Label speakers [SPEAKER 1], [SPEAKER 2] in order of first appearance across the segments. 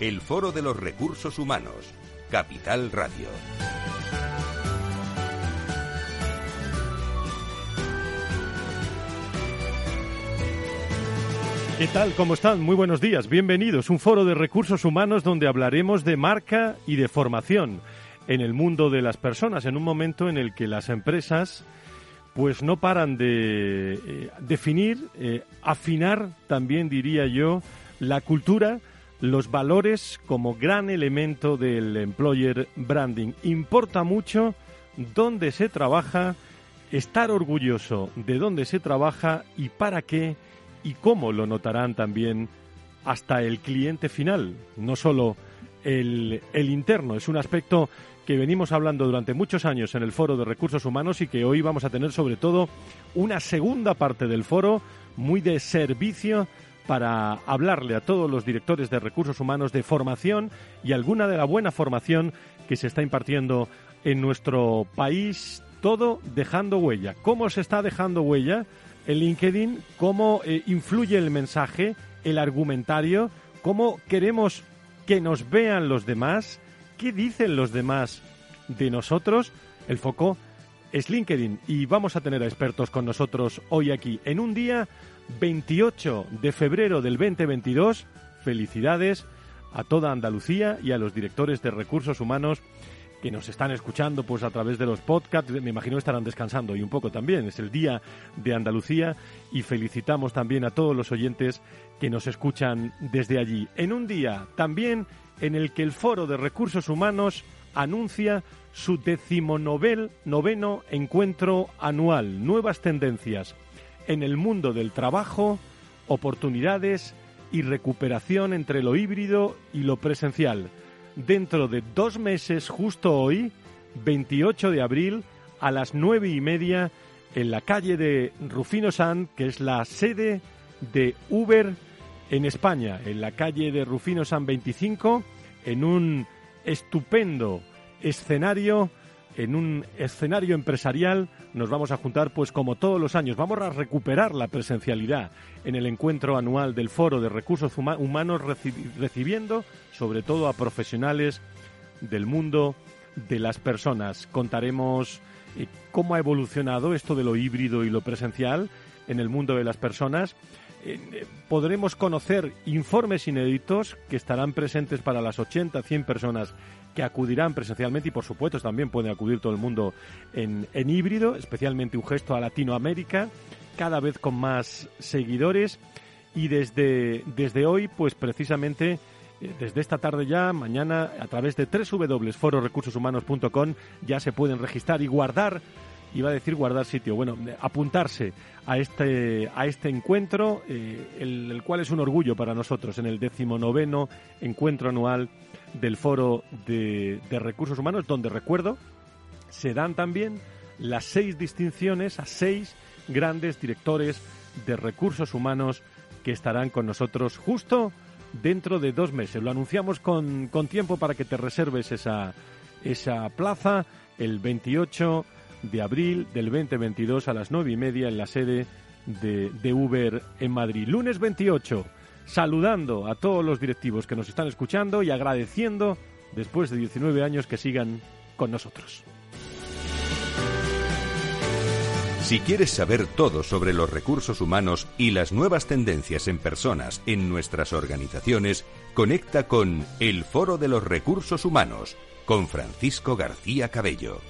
[SPEAKER 1] el Foro de los Recursos Humanos, Capital Radio.
[SPEAKER 2] ¿Qué tal? ¿Cómo están? Muy buenos días. Bienvenidos. Un foro de recursos humanos donde hablaremos de marca y de formación en el mundo de las personas, en un momento en el que las empresas pues no paran de eh, definir, eh, afinar también diría yo, la cultura, los valores como gran elemento del employer branding. Importa mucho dónde se trabaja, estar orgulloso de dónde se trabaja y para qué y cómo lo notarán también hasta el cliente final, no solo el, el, interno. Es un aspecto que venimos hablando durante muchos años en el Foro de Recursos Humanos y que hoy vamos a tener sobre todo una segunda parte del foro muy de servicio para hablarle a todos los directores de recursos humanos de formación y alguna de la buena formación que se está impartiendo en nuestro país, todo dejando huella. ¿Cómo se está dejando huella? el LinkedIn, cómo eh, influye el mensaje, el argumentario, cómo queremos que nos vean los demás, qué dicen los demás de nosotros. El foco es LinkedIn y vamos a tener a expertos con nosotros hoy aquí en un día 28 de febrero del 2022. Felicidades a toda Andalucía y a los directores de recursos humanos que nos están escuchando pues a través de los podcasts, me imagino que estarán descansando y un poco también, es el día de Andalucía y felicitamos también a todos los oyentes que nos escuchan desde allí. En un día también en el que el Foro de Recursos Humanos anuncia su decimonovel noveno encuentro anual, nuevas tendencias en el mundo del trabajo, oportunidades y recuperación entre lo híbrido y lo presencial. Dentro de dos meses, justo hoy, 28 de abril, a las nueve y media, en la calle de Rufino San, que es la sede de Uber en España, en la calle de Rufino San 25, en un estupendo escenario en un escenario empresarial nos vamos a juntar pues como todos los años. Vamos a recuperar la presencialidad en el encuentro anual del Foro de Recursos Humanos recibiendo sobre todo a profesionales del mundo de las personas. Contaremos eh, cómo ha evolucionado esto de lo híbrido y lo presencial en el mundo de las personas. Eh, podremos conocer informes inéditos que estarán presentes para las 80, 100 personas que acudirán presencialmente y por supuesto también puede acudir todo el mundo en, en híbrido, especialmente un gesto a Latinoamérica, cada vez con más seguidores. Y desde, desde hoy, pues precisamente eh, desde esta tarde ya, mañana, a través de www.fororecursoshumanos.com ya se pueden registrar y guardar, iba a decir guardar sitio, bueno, apuntarse a este, a este encuentro, eh, el, cual es un orgullo para nosotros. En el decimonoveno encuentro anual del Foro de, Recursos Humanos, donde recuerdo, se dan también las seis distinciones a seis grandes directores de recursos humanos que estarán con nosotros justo dentro de dos meses. Lo anunciamos con, con tiempo para que te reserves esa, esa plaza. El 28 de abril del 2022 a las nueve y media en la sede de, de Uber en Madrid. Lunes 28 saludando a todos los directivos que nos están escuchando y agradeciendo después de 19 años que sigan con nosotros.
[SPEAKER 1] Si quieres saber todo sobre los recursos humanos y las nuevas tendencias en personas en nuestras organizaciones, conecta con El Foro de los Recursos Humanos con Francisco García Cabello.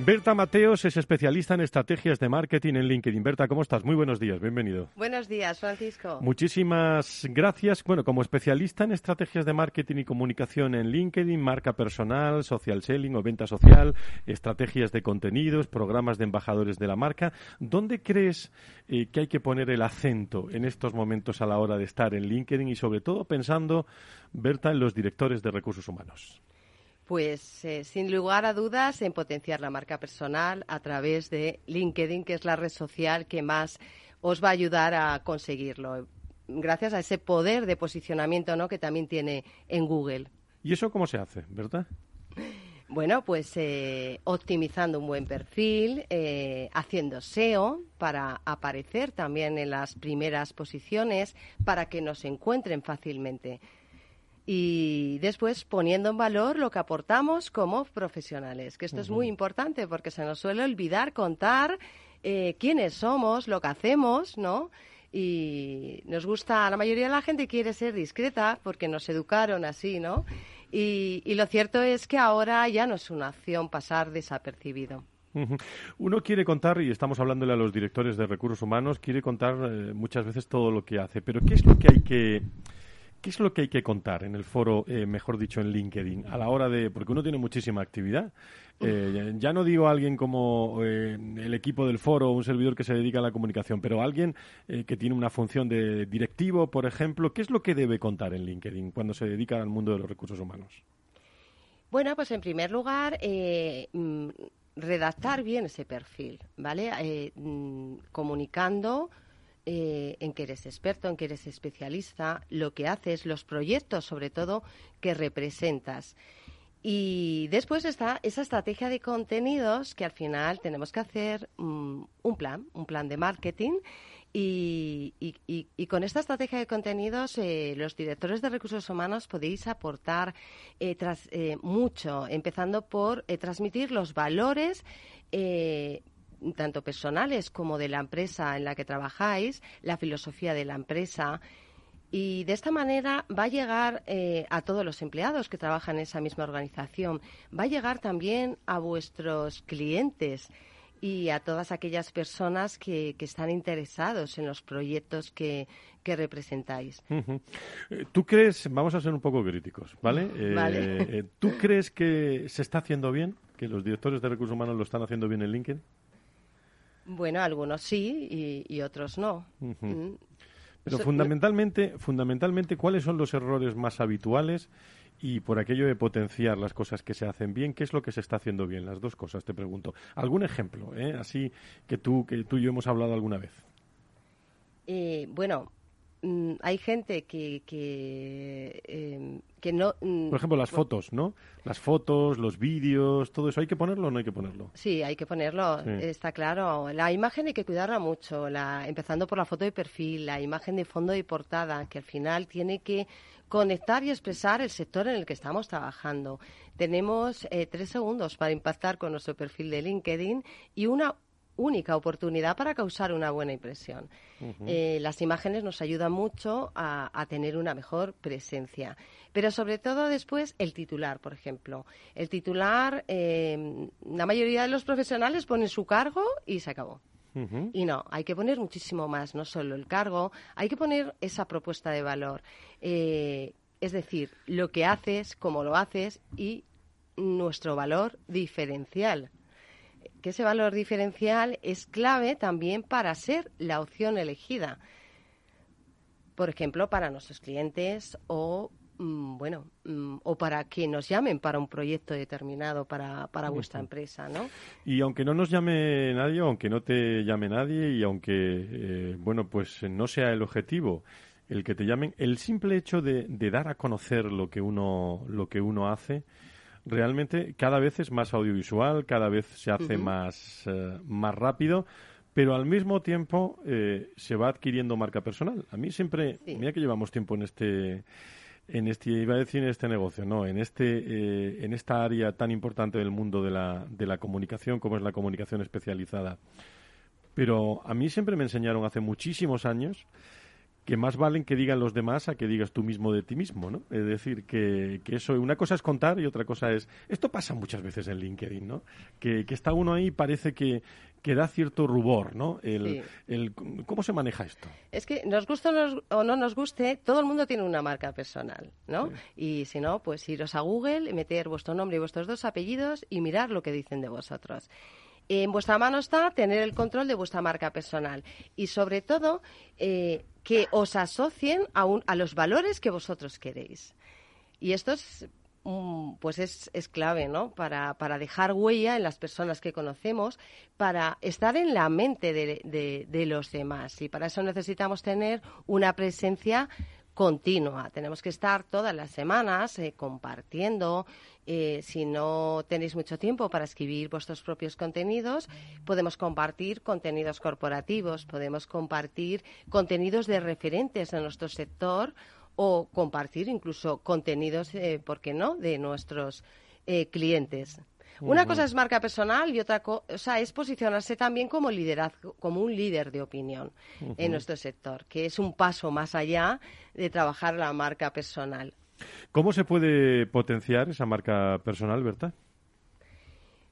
[SPEAKER 2] Berta Mateos es especialista en estrategias de marketing en LinkedIn. Berta, ¿cómo estás? Muy buenos días, bienvenido.
[SPEAKER 3] Buenos días, Francisco.
[SPEAKER 2] Muchísimas gracias. Bueno, como especialista en estrategias de marketing y comunicación en LinkedIn, marca personal, social selling o venta social, estrategias de contenidos, programas de embajadores de la marca, ¿dónde crees eh, que hay que poner el acento en estos momentos a la hora de estar en LinkedIn y sobre todo pensando, Berta, en los directores de recursos humanos?
[SPEAKER 3] Pues eh, sin lugar a dudas en potenciar la marca personal a través de LinkedIn, que es la red social que más os va a ayudar a conseguirlo, gracias a ese poder de posicionamiento ¿no? que también tiene en Google.
[SPEAKER 2] ¿Y eso cómo se hace, verdad?
[SPEAKER 3] Bueno, pues eh, optimizando un buen perfil, eh, haciendo SEO para aparecer también en las primeras posiciones, para que nos encuentren fácilmente y después poniendo en valor lo que aportamos como profesionales, que esto es muy importante porque se nos suele olvidar contar eh, quiénes somos, lo que hacemos, ¿no? Y nos gusta, la mayoría de la gente quiere ser discreta porque nos educaron así, ¿no? Y, lo cierto es que ahora ya no es una opción pasar desapercibido.
[SPEAKER 2] Uno quiere contar, y estamos hablándole a los directores de recursos humanos, quiere contar eh, muchas veces todo lo que hace, pero ¿qué es lo que hay que ¿Qué es lo que hay que contar en el foro, eh, mejor dicho, en LinkedIn? A la hora de. Porque uno tiene muchísima actividad. Eh, ya no digo alguien como eh, el equipo del foro, un servidor que se dedica a la comunicación, pero alguien que tiene una función de directivo, por ejemplo. ¿Qué es lo que debe contar en LinkedIn cuando se dedica al mundo de los recursos humanos?
[SPEAKER 3] Bueno, pues en primer lugar, mm, redactar bien ese perfil, ¿vale? Mm, comunicando eh, en que eres experto, en que eres especialista, lo que haces, los proyectos sobre todo que representas. Y después está esa estrategia de contenidos que al final tenemos que hacer mm, un plan, un plan de marketing. Y, con esta estrategia de contenidos, eh, los directores de recursos humanos podéis aportar eh, mucho, empezando por transmitir los valores tanto personales como de la empresa en la que trabajáis, la filosofía de la empresa. Y de esta manera va a llegar eh, a todos los empleados que trabajan en esa misma organización, va a llegar también a vuestros clientes y a todas aquellas personas que, están interesados en los proyectos que, representáis.
[SPEAKER 2] Eh, ¿Tú crees, vamos a ser un poco críticos, ¿vale?
[SPEAKER 3] Eh,
[SPEAKER 2] ¿Tú crees que se está haciendo bien, que los directores de recursos humanos lo están haciendo bien en LinkedIn?
[SPEAKER 3] Bueno, algunos sí y, otros no. Mm.
[SPEAKER 2] Pero fundamentalmente, fundamentalmente, ¿cuáles son los errores más habituales? Y por aquello de potenciar las cosas que se hacen bien, ¿qué es lo que se está haciendo bien? Las dos cosas, te pregunto. ¿Algún ejemplo, eh? así que tú, que tú y yo hemos hablado alguna vez?
[SPEAKER 3] Eh, bueno, Mm, hay gente que, que, em, que no...
[SPEAKER 2] Mm, Por ejemplo, las fotos, ¿no? Las fotos, los vídeos, todo eso, ¿hay que ponerlo o no hay que ponerlo?
[SPEAKER 3] Sí, hay que ponerlo, está claro. La imagen hay que cuidarla mucho, la, empezando por la foto de perfil, la imagen de fondo y portada, que al final tiene que conectar y expresar el sector en el que estamos trabajando. Tenemos eh, tres segundos para impactar con nuestro perfil de LinkedIn y una única oportunidad para causar una buena impresión. Eh, las imágenes nos ayudan mucho a, tener una mejor presencia. Pero sobre todo después el titular, por ejemplo. El titular, eh, la mayoría de los profesionales ponen su cargo y se acabó. Y no, hay que poner muchísimo más, no solo el cargo, hay que poner esa propuesta de valor. Eh, es decir, lo que haces, cómo lo haces y nuestro valor diferencial que ese valor diferencial es clave también para ser la opción elegida. Por ejemplo, para nuestros clientes o mm, bueno, mm, o para que nos llamen para un proyecto determinado para, para vuestra empresa, ¿no?
[SPEAKER 2] Y aunque no nos llame nadie, aunque no te llame nadie y aunque, eh, bueno, pues no sea el objetivo el que te llamen, el simple hecho de, de dar a conocer lo que uno, lo que uno hace, realmente cada vez es más audiovisual, cada vez se hace más, eh, más rápido, pero al mismo tiempo eh, se va adquiriendo marca personal. A mí siempre, mira que llevamos tiempo en este en este iba a decir en este negocio no en este eh, en esta área tan importante del mundo de la, de la comunicación como es la comunicación especializada. Pero a mí siempre me enseñaron hace muchísimos años que más valen que digan los demás a que digas tú mismo de ti mismo, ¿no? Es decir, que, que eso, una cosa es contar y otra cosa es... Esto pasa muchas veces en LinkedIn, ¿no? Que, que está uno ahí y parece que, que da cierto rubor, ¿no? El, el, ¿Cómo se maneja esto?
[SPEAKER 3] Es que nos guste o no nos guste, todo el mundo tiene una marca personal, ¿no? Y si no, pues iros a Google, meter vuestro nombre y vuestros dos apellidos y mirar lo que dicen de vosotros. En vuestra mano está tener el control de vuestra marca personal y, sobre todo, eh, que os asocien a, a los valores que vosotros queréis. Y esto es pues es, es clave, ¿no? Para, para, dejar huella en las personas que conocemos, para estar en la mente de, de, los demás. Y para eso necesitamos tener una presencia continua. Tenemos que estar todas las semanas eh, compartiendo. Eh, si no tenéis mucho tiempo para escribir vuestros propios contenidos, podemos compartir contenidos corporativos, podemos compartir contenidos de referentes de nuestro sector o compartir incluso contenidos, eh, ¿por qué no?, de nuestros eh, clientes. Una cosa es marca personal y otra cosa es posicionarse también como liderazgo, como un líder de opinión en nuestro sector, que es un paso más allá de trabajar la marca personal.
[SPEAKER 2] ¿Cómo se puede potenciar esa marca personal, Berta?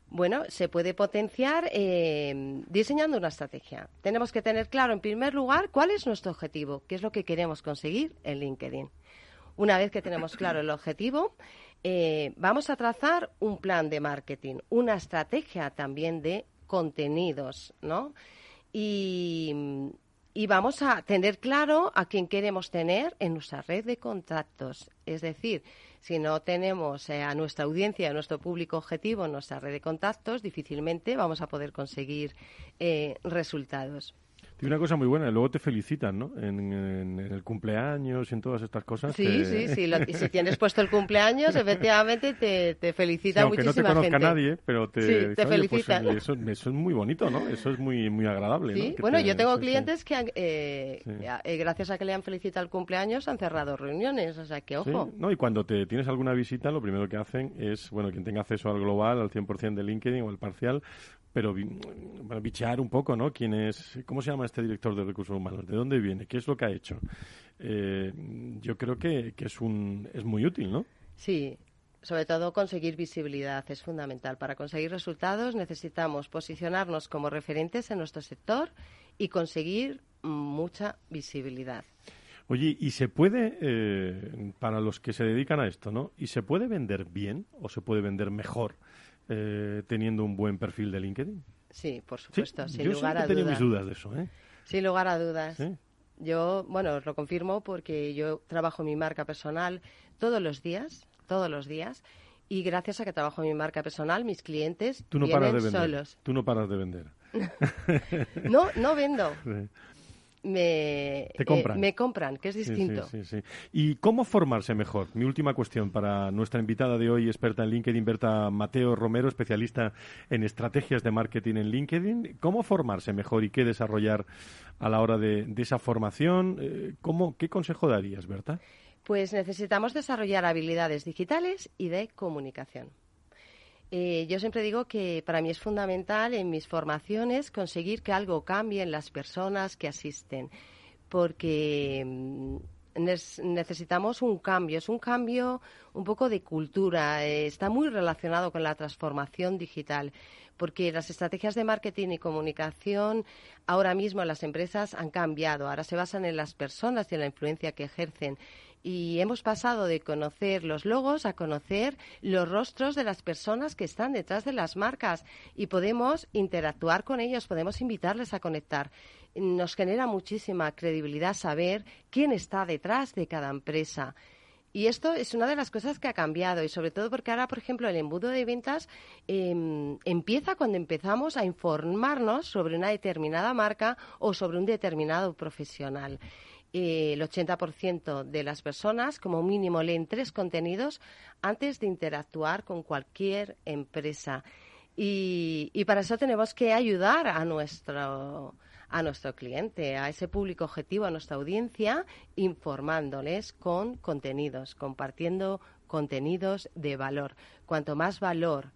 [SPEAKER 3] Bueno, se puede potenciar eh, diseñando una estrategia. Tenemos que tener claro, en primer lugar, cuál es nuestro objetivo, qué es lo que queremos conseguir en LinkedIn. Una vez que tenemos claro el objetivo, eh, vamos a trazar un plan de marketing, una estrategia también de contenidos, ¿no? Y, vamos a tener claro a quién queremos tener en nuestra red de contactos. Es decir, si no tenemos eh, a nuestra audiencia, a nuestro público objetivo en nuestra red de contactos, difícilmente vamos a poder conseguir eh, resultados.
[SPEAKER 2] Tiene una cosa muy buena, luego te felicitan, ¿no? En, el cumpleaños y en todas estas cosas.
[SPEAKER 3] Sí, sí, sí. si tienes puesto el cumpleaños, efectivamente te, te felicita
[SPEAKER 2] aunque
[SPEAKER 3] no
[SPEAKER 2] te conozca nadie, pero te,
[SPEAKER 3] sí, te
[SPEAKER 2] pues,
[SPEAKER 3] felicitan.
[SPEAKER 2] eso, es muy bonito, ¿no? Eso es muy muy agradable.
[SPEAKER 3] Sí, bueno, yo tengo clientes que, eh, eh, gracias a que le han felicitado el cumpleaños, han cerrado reuniones, o sea que ojo.
[SPEAKER 2] no, y cuando te tienes alguna visita, lo primero que hacen es, bueno, quien tenga acceso al global, al 100% de LinkedIn o al parcial, pero bueno, bichear un poco, ¿no? ¿Quién es, ¿Cómo se llama este director de recursos humanos? ¿De dónde viene? ¿Qué es lo que ha hecho? Eh, yo creo que, es, un, es muy útil, ¿no?
[SPEAKER 3] Sí, sobre todo conseguir visibilidad es fundamental. Para conseguir resultados necesitamos posicionarnos como referentes en nuestro sector y conseguir mucha visibilidad.
[SPEAKER 2] Oye, ¿y se puede, eh, para los que se dedican a esto, ¿no? ¿Y se puede vender bien o se puede vender mejor eh, teniendo un buen perfil de LinkedIn.
[SPEAKER 3] Sí, por supuesto, sin
[SPEAKER 2] yo
[SPEAKER 3] lugar a
[SPEAKER 2] dudas.
[SPEAKER 3] mis
[SPEAKER 2] dudas de eso, ¿eh?
[SPEAKER 3] Sin lugar a dudas. Yo, bueno, os lo confirmo porque yo trabajo mi marca personal todos los días, todos los días, y gracias a que trabajo mi marca personal, mis clientes
[SPEAKER 2] Tú no
[SPEAKER 3] vienen
[SPEAKER 2] paras de vender.
[SPEAKER 3] solos.
[SPEAKER 2] Tú no paras de vender.
[SPEAKER 3] no, no vendo me,
[SPEAKER 2] eh, compran.
[SPEAKER 3] me compran, que es distinto.
[SPEAKER 2] Sí, sí, ¿Y cómo formarse mejor? Mi última cuestión para nuestra invitada de hoy, experta en LinkedIn, Berta Mateo Romero, especialista en estrategias de marketing en LinkedIn. ¿Cómo formarse mejor y qué desarrollar a la hora de, esa formación? Eh, ¿Cómo, ¿Qué consejo darías, Berta?
[SPEAKER 3] Pues necesitamos desarrollar habilidades digitales y de comunicación. Eh, yo siempre digo que para mí es fundamental en mis formaciones conseguir que algo cambie en las personas que asisten, porque mm, necesitamos un cambio, es un cambio un poco de cultura, eh, está muy relacionado con la transformación digital, porque las estrategias de marketing y comunicación ahora mismo en las empresas han cambiado, ahora se basan en las personas y en la influencia que ejercen y hemos pasado de conocer los logos a conocer los rostros de las personas que están detrás de las marcas y podemos interactuar con ellos, podemos invitarles a conectar. Nos genera muchísima credibilidad saber quién está detrás de cada empresa. Y esto es una de las cosas que ha cambiado y sobre todo porque ahora, por ejemplo, el embudo de ventas em, empieza cuando empezamos a informarnos sobre una determinada marca o sobre un determinado profesional. Eh, el 80% de las personas como mínimo leen tres contenidos antes de interactuar con cualquier empresa. Y, para eso tenemos que ayudar a nuestro, a nuestro cliente, a ese público objetivo, a nuestra audiencia, informándoles con contenidos, compartiendo contenidos de valor. Cuanto más valor,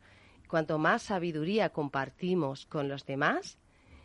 [SPEAKER 3] cuanto más sabiduría compartimos con los demás,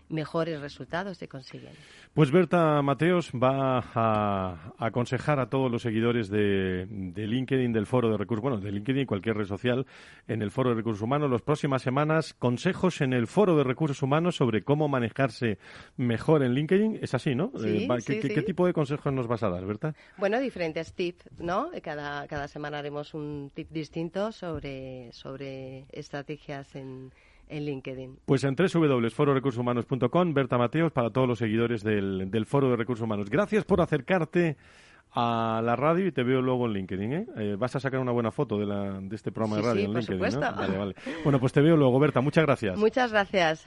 [SPEAKER 3] mejores resultados se consiguen.
[SPEAKER 2] Pues Berta Mateos va a, aconsejar a todos los seguidores de, LinkedIn, del Foro de Recursos, bueno, de LinkedIn y cualquier red social, en el Foro de Recursos Humanos, las próximas semanas, consejos en el Foro de Recursos Humanos sobre cómo manejarse mejor en LinkedIn. Es así, ¿no?
[SPEAKER 3] Eh,
[SPEAKER 2] ¿qué, tipo de consejos nos vas a dar, Berta?
[SPEAKER 3] Bueno, diferentes tips, ¿no? Cada, cada semana haremos un tip distinto sobre, sobre estrategias en en LinkedIn.
[SPEAKER 2] Pues en www.fororecursoshumanos.com, Berta Mateos, para todos los seguidores del, del Foro de Recursos Humanos. Gracias por acercarte a la radio y te veo luego en LinkedIn. ¿eh? eh vas a sacar una buena foto de, la, de este programa de radio
[SPEAKER 3] sí,
[SPEAKER 2] en
[SPEAKER 3] por
[SPEAKER 2] LinkedIn.
[SPEAKER 3] Supuesto.
[SPEAKER 2] Vale, vale. Bueno, pues te veo luego, Berta. Muchas gracias.
[SPEAKER 3] Muchas gracias.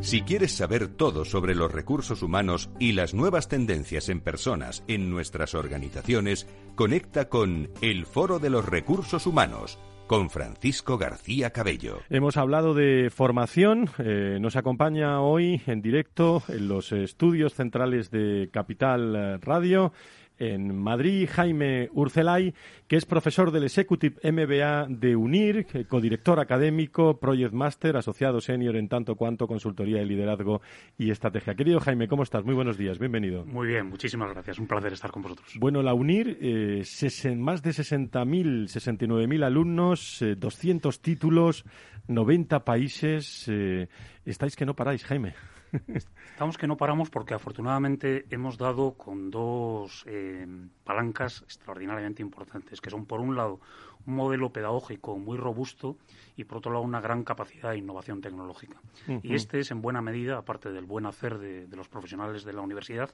[SPEAKER 1] Si quieres saber todo sobre los recursos humanos y las nuevas tendencias en personas en nuestras organizaciones, conecta con el Foro de los Recursos Humanos con Francisco García Cabello.
[SPEAKER 2] Hemos hablado de formación. Eh, nos acompaña hoy en directo en los estudios centrales de Capital Radio en Madrid, Jaime Urcelay, que es profesor del Executive MBA de UNIR, codirector académico, Project Master, asociado senior en tanto cuanto consultoría de liderazgo y estrategia. Querido Jaime, ¿cómo estás? Muy buenos días, bienvenido.
[SPEAKER 4] Muy bien, muchísimas gracias, un placer estar con vosotros.
[SPEAKER 2] Bueno, la UNIR, eh, más de 60.000, 69.000 alumnos, 200 eh, títulos, 90 países. Eh, estáis que no paráis, Jaime.
[SPEAKER 4] Estamos que no paramos porque afortunadamente hemos dado con dos eh, palancas extraordinariamente importantes, que son por un lado un modelo pedagógico muy robusto y por otro lado una gran capacidad de innovación tecnológica. Y este es en buena medida, aparte del buen hacer de, los profesionales de la universidad,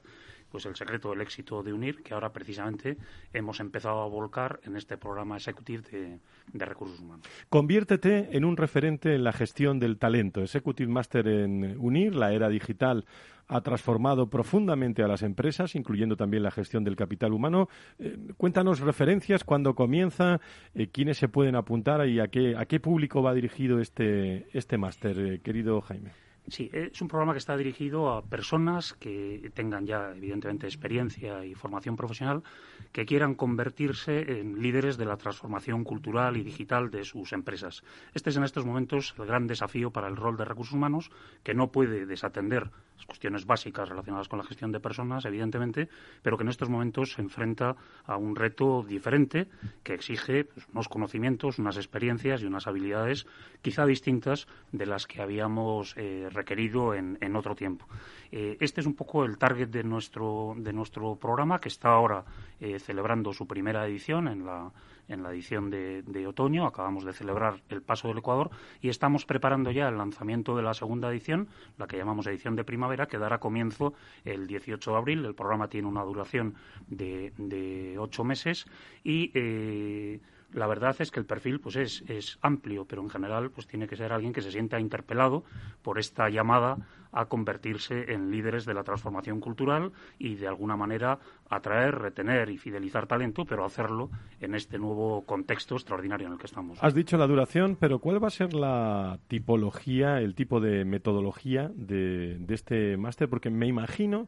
[SPEAKER 4] pues el secreto del éxito de UNIR, que ahora precisamente hemos empezado a volcar en este programa Executive de, de recursos humanos.
[SPEAKER 2] Conviértete en un referente en la gestión del talento. Executive Master en UNIR, la era digital ha transformado profundamente a las empresas, incluyendo también la gestión del capital humano. Eh, cuéntanos referencias, cuándo comienza, eh, quiénes se pueden apuntar y a qué, a qué público va dirigido este, este máster, eh, querido Jaime.
[SPEAKER 4] Sí, es un programa que está dirigido a personas que tengan ya, evidentemente, experiencia y formación profesional, que quieran convertirse en líderes de la transformación cultural y digital de sus empresas. Este es en estos momentos el gran desafío para el rol de recursos humanos, que no puede desatender las cuestiones básicas relacionadas con la gestión de personas, evidentemente, pero que en estos momentos se enfrenta a un reto diferente que exige pues, unos conocimientos, unas experiencias y unas habilidades quizá distintas de las que habíamos eh, requerido en, otro tiempo. Eh, este es un poco el target de nuestro, de nuestro programa, que está ahora eh, celebrando su primera edición en la, en la edición de, otoño. Acabamos de celebrar el Paso del Ecuador y estamos preparando ya el lanzamiento de la segunda edición, la que llamamos edición de primavera, que dará comienzo el 18 de abril. El programa tiene una duración de, de ocho meses y eh, la verdad es que el perfil pues es, es, amplio, pero en general pues tiene que ser alguien que se sienta interpelado por esta llamada a convertirse en líderes de la transformación cultural y de alguna manera atraer, retener y fidelizar talento, pero hacerlo en este nuevo contexto extraordinario en el que estamos.
[SPEAKER 2] Has dicho la duración, pero ¿cuál va a ser la tipología, el tipo de metodología de, de este máster? Porque me imagino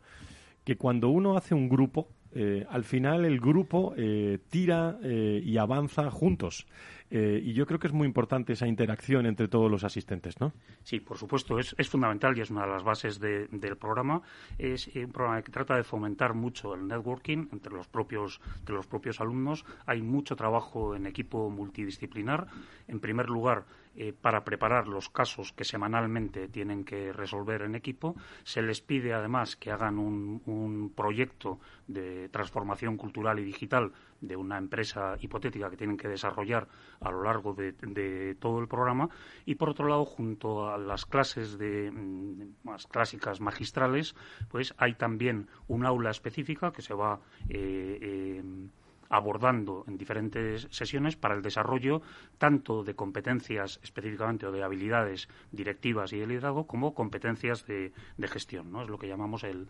[SPEAKER 2] que cuando uno hace un grupo, eh, al final el grupo eh, tira eh, y avanza juntos. y yo creo que es muy importante esa interacción entre todos los asistentes, ¿no?
[SPEAKER 4] Sí, por supuesto, es, fundamental y es una de las bases del programa. Es un programa que trata de fomentar mucho el networking entre los propios, entre los propios alumnos. Hay mucho trabajo en equipo multidisciplinar. En primer lugar, eh, para preparar los casos que semanalmente tienen que resolver en equipo. Se les pide además que hagan un, proyecto de transformación cultural y digital de una empresa hipotética que tienen que desarrollar a lo largo de, todo el programa. Y por otro lado, junto a las clases de mm, más clásicas magistrales, pues hay también un aula específica que se va eh, eh, abordando en diferentes sesiones para el desarrollo tanto de competencias específicamente o de habilidades directivas y de liderazgo como competencias de, gestión. ¿no? Es lo que llamamos el,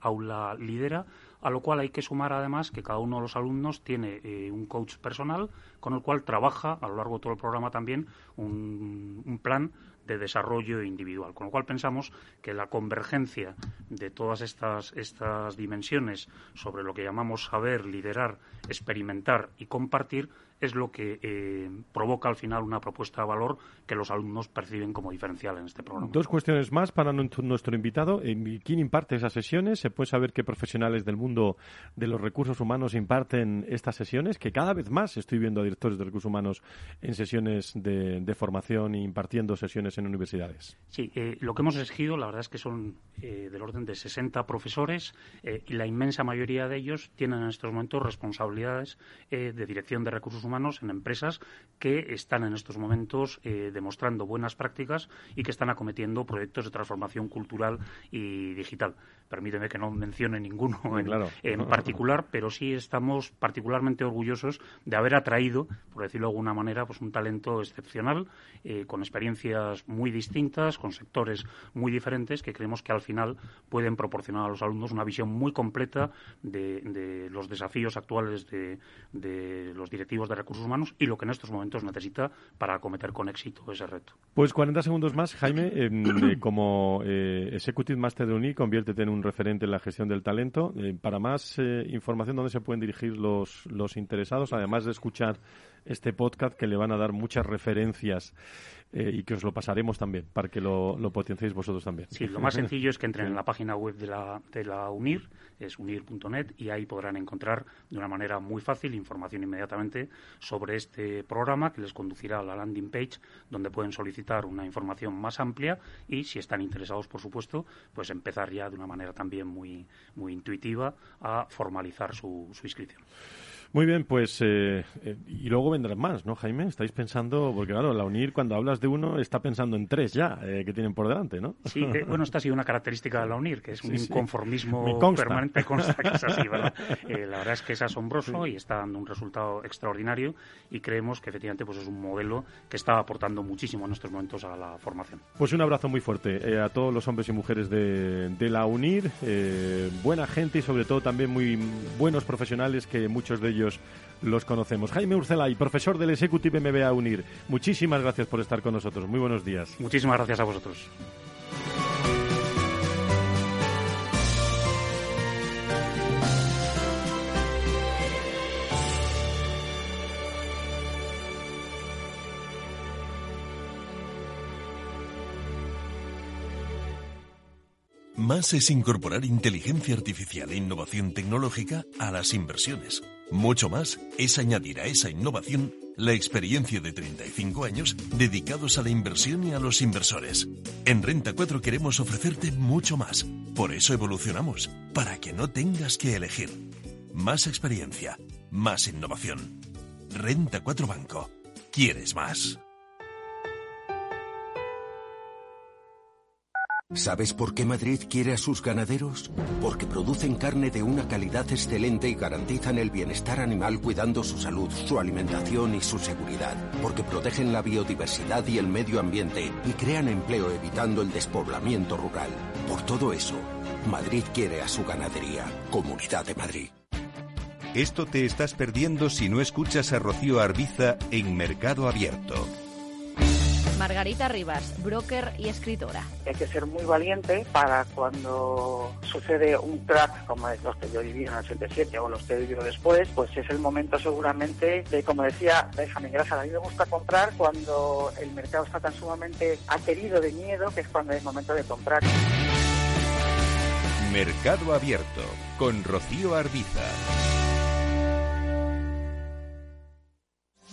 [SPEAKER 4] aula lidera, a lo cual hay que sumar además que cada uno de los alumnos tiene eh, un coach personal con el cual trabaja a lo largo de todo el programa también un, un plan de desarrollo individual. Con lo cual pensamos que la convergencia de todas estas, estas dimensiones sobre lo que llamamos saber, liderar, experimentar y compartir es lo que eh, provoca al final una propuesta de valor que los alumnos perciben como diferencial en este programa.
[SPEAKER 2] Dos cuestiones más para nuestro invitado. ¿Quién imparte esas sesiones? ¿Se puede saber qué profesionales del mundo de los recursos humanos imparten estas sesiones? Que cada vez más estoy viendo a directores de recursos humanos en sesiones de, formación e impartiendo sesiones en universidades.
[SPEAKER 4] Sí, eh, lo que hemos elegido, la verdad es que son eh, del orden de 60 profesores y la inmensa mayoría de ellos tienen en estos momentos responsabilidades de dirección de recursos humanos en empresas que están en estos momentos eh, demostrando buenas prácticas y que están acometiendo proyectos de transformación cultural y digital. Permíteme que no mencione ninguno en, particular, pero sí estamos particularmente orgullosos de haber atraído, por decirlo de alguna manera, pues un talento excepcional, eh, con experiencias muy distintas, con sectores muy diferentes, que creemos que al final pueden proporcionar a los alumnos una visión muy completa de, los desafíos actuales de, los directivos de recursos humanos y lo que en estos momentos necesita para acometer con éxito ese reto.
[SPEAKER 2] Pues 40 segundos más, Jaime, eh, como eh, Executive Master de UNI, conviértete en un referente en la gestión del talento. Eh, para más eh, información, ¿dónde se pueden dirigir los, los interesados? Además de escuchar este podcast que le van a dar muchas referencias eh, y que os lo pasaremos también para que lo, lo, potenciéis vosotros también.
[SPEAKER 4] Sí, lo más sencillo es que entren en la página web de la, de la UNIR, es unir.net, y ahí podrán encontrar de una manera muy fácil información inmediatamente sobre este programa que les conducirá a la landing page donde pueden solicitar una información más amplia y si están interesados, por supuesto, pues empezar ya de una manera también muy, muy intuitiva a formalizar su, su inscripción.
[SPEAKER 2] Muy bien, pues eh, eh, y luego vendrán más, ¿no, Jaime? Estáis pensando, porque claro, la UNIR cuando hablas de uno está pensando en tres ya eh, que tienen por delante, ¿no?
[SPEAKER 4] Sí, bueno, esta ha sido una característica de la UNIR, que es un inconformismo permanente, consta que es así, ¿verdad? la verdad es que es asombroso y está dando un resultado extraordinario y creemos que efectivamente pues es un modelo que está aportando muchísimo en estos momentos a la formación.
[SPEAKER 2] Pues un abrazo muy fuerte a todos los hombres y mujeres de, de la UNIR, buena gente y sobre todo también muy buenos profesionales que muchos de ellos los conocemos. Jaime Urcelay, profesor del Executive MBA UNIR, muchísimas gracias por estar con nosotros. Muy buenos días.
[SPEAKER 4] Muchísimas gracias a vosotros.
[SPEAKER 5] Más es incorporar inteligencia artificial e innovación tecnológica a las inversiones. Mucho más es añadir a esa innovación la experiencia de 35 años dedicados a la inversión y a los inversores. En Renta 4 queremos ofrecerte mucho más. Por eso evolucionamos, para que no tengas que elegir. Más experiencia, más innovación. Renta 4 Banco. ¿Quieres más?
[SPEAKER 6] ¿Sabes por qué Madrid quiere a sus ganaderos? Porque producen carne de una calidad excelente y garantizan el bienestar animal cuidando su salud, su alimentación y su seguridad. Porque protegen la biodiversidad y el medio ambiente y crean empleo evitando el despoblamiento rural. Por todo eso, Madrid quiere a su ganadería. Comunidad de Madrid.
[SPEAKER 1] Esto te estás perdiendo si no escuchas a Rocío Arbiza en Mercado Abierto.
[SPEAKER 7] Margarita Rivas, broker y escritora.
[SPEAKER 8] Hay que ser muy valiente para cuando sucede un crack como los que yo viví en el 87 o los que he vivido después, pues es el momento seguramente de, como decía Benjamin Grasa, a mí me gusta comprar cuando el mercado está tan sumamente aterido de miedo que es cuando es momento de comprar.
[SPEAKER 1] Mercado Abierto con Rocío Arbiza.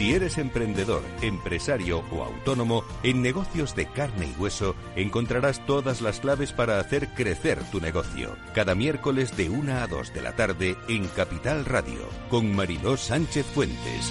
[SPEAKER 1] Si eres emprendedor, empresario o autónomo, en negocios de carne y hueso encontrarás todas las claves para hacer crecer tu negocio. Cada miércoles de 1 a 2 de la tarde en Capital Radio, con Mariló Sánchez Fuentes.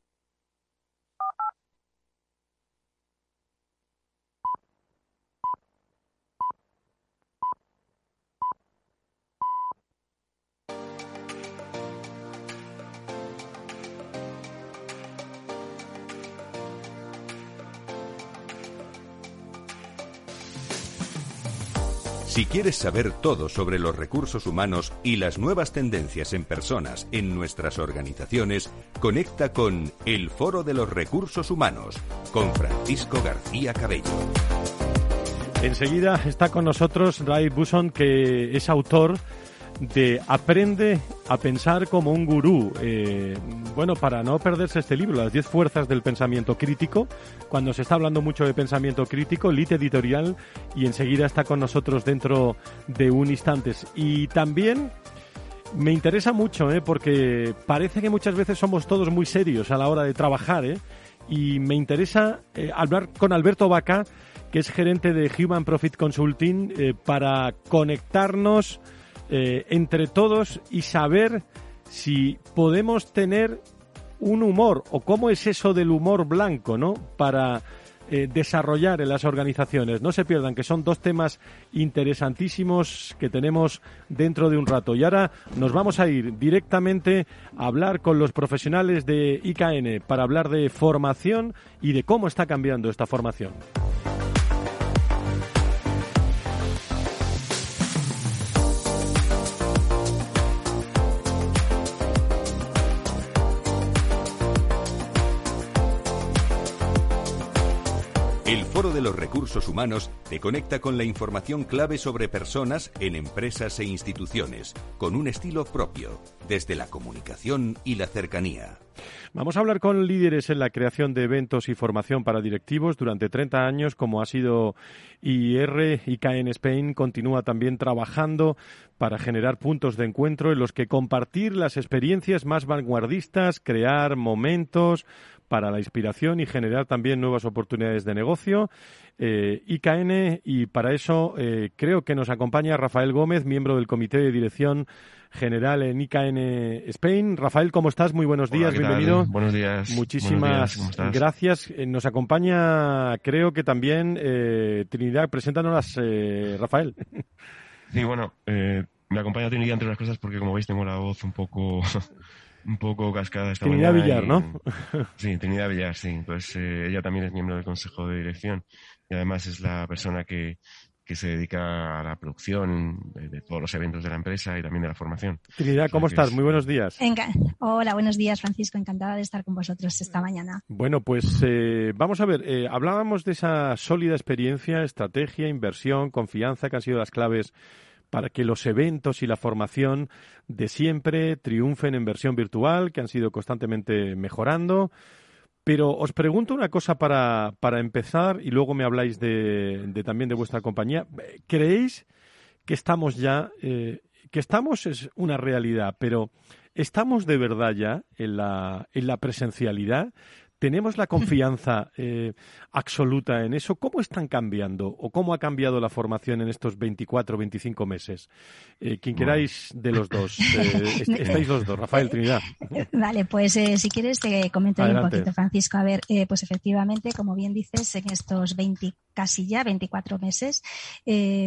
[SPEAKER 1] Si quieres saber todo sobre los recursos humanos y las nuevas tendencias en personas en nuestras organizaciones, conecta con El Foro de los Recursos Humanos con Francisco García Cabello.
[SPEAKER 2] Enseguida está con nosotros Ray Buson, que es autor de Aprende a pensar como un gurú. Eh, bueno, para no perderse este libro, Las 10 fuerzas del pensamiento crítico, cuando se está hablando mucho de pensamiento crítico, Lit Editorial, y enseguida está con nosotros dentro de un instante. Y también me interesa mucho, ¿eh? porque parece que muchas veces somos todos muy serios a la hora de trabajar, ¿eh? y me interesa eh, hablar con Alberto Vaca, que es gerente de Human Profit Consulting, eh, para conectarnos eh, entre todos y saber si podemos tener un humor o cómo es eso del humor blanco, ¿no? Para eh, desarrollar en las organizaciones. No se pierdan que son dos temas interesantísimos que tenemos dentro de un rato. Y ahora nos vamos a ir directamente a hablar con los profesionales de IKN para hablar de formación y de cómo está cambiando esta formación.
[SPEAKER 1] De los Recursos Humanos te conecta con la información clave sobre personas en empresas e instituciones, con un estilo propio, desde la comunicación y la cercanía.
[SPEAKER 2] Vamos a hablar con líderes en la creación de eventos y formación para directivos durante 30 años, como ha sido IR. ICANN Spain continúa también trabajando para generar puntos de encuentro en los que compartir las experiencias más vanguardistas, crear momentos para la inspiración y generar también nuevas oportunidades de negocio. Eh, IKN, y para eso eh, creo que nos acompaña Rafael Gómez, miembro del Comité de Dirección General en IKN Spain. Rafael, ¿cómo estás? Muy buenos días, bienvenido.
[SPEAKER 9] Buenos días.
[SPEAKER 2] Muchísimas gracias. Eh, nos acompaña, creo que también eh, Trinidad. Preséntanos, eh, Rafael.
[SPEAKER 9] Sí, bueno, me acompaña Trinidad entre las cosas porque, como veis, tengo la voz un poco un poco cascada esta
[SPEAKER 2] Trinidad Villar, ¿no?
[SPEAKER 9] Sí, Trinidad Villar, sí. Pues eh, ella también es miembro del Consejo de Dirección y además es la persona que, que se dedica a la producción de, todos los eventos de la empresa y también de la formación.
[SPEAKER 2] Trinidad, ¿cómo estás? Muy buenos días.
[SPEAKER 10] Hola, buenos días, Francisco. Encantada de estar con vosotros esta mañana.
[SPEAKER 2] Bueno, pues eh, vamos a ver, eh, hablábamos de esa sólida experiencia, estrategia, inversión, confianza, que han sido las claves para que los eventos y la formación de siempre triunfen en versión virtual, que han sido constantemente mejorando. Pero os pregunto una cosa para, para empezar y luego me habláis de, de, también de vuestra compañía. ¿Creéis que estamos ya, eh, que estamos es una realidad, pero estamos de verdad ya en la, en la presencialidad? ¿Tenemos la confianza eh, absoluta en eso? ¿Cómo están cambiando o cómo ha cambiado la formación en estos 24 o 25 meses? Eh, quien queráis de los dos. Eh, estáis los dos, Rafael Trinidad.
[SPEAKER 10] Vale, pues si quieres te comento un poquito, Francisco. A ver, pues efectivamente, como bien dices, en estos 20 casi ya 24 meses,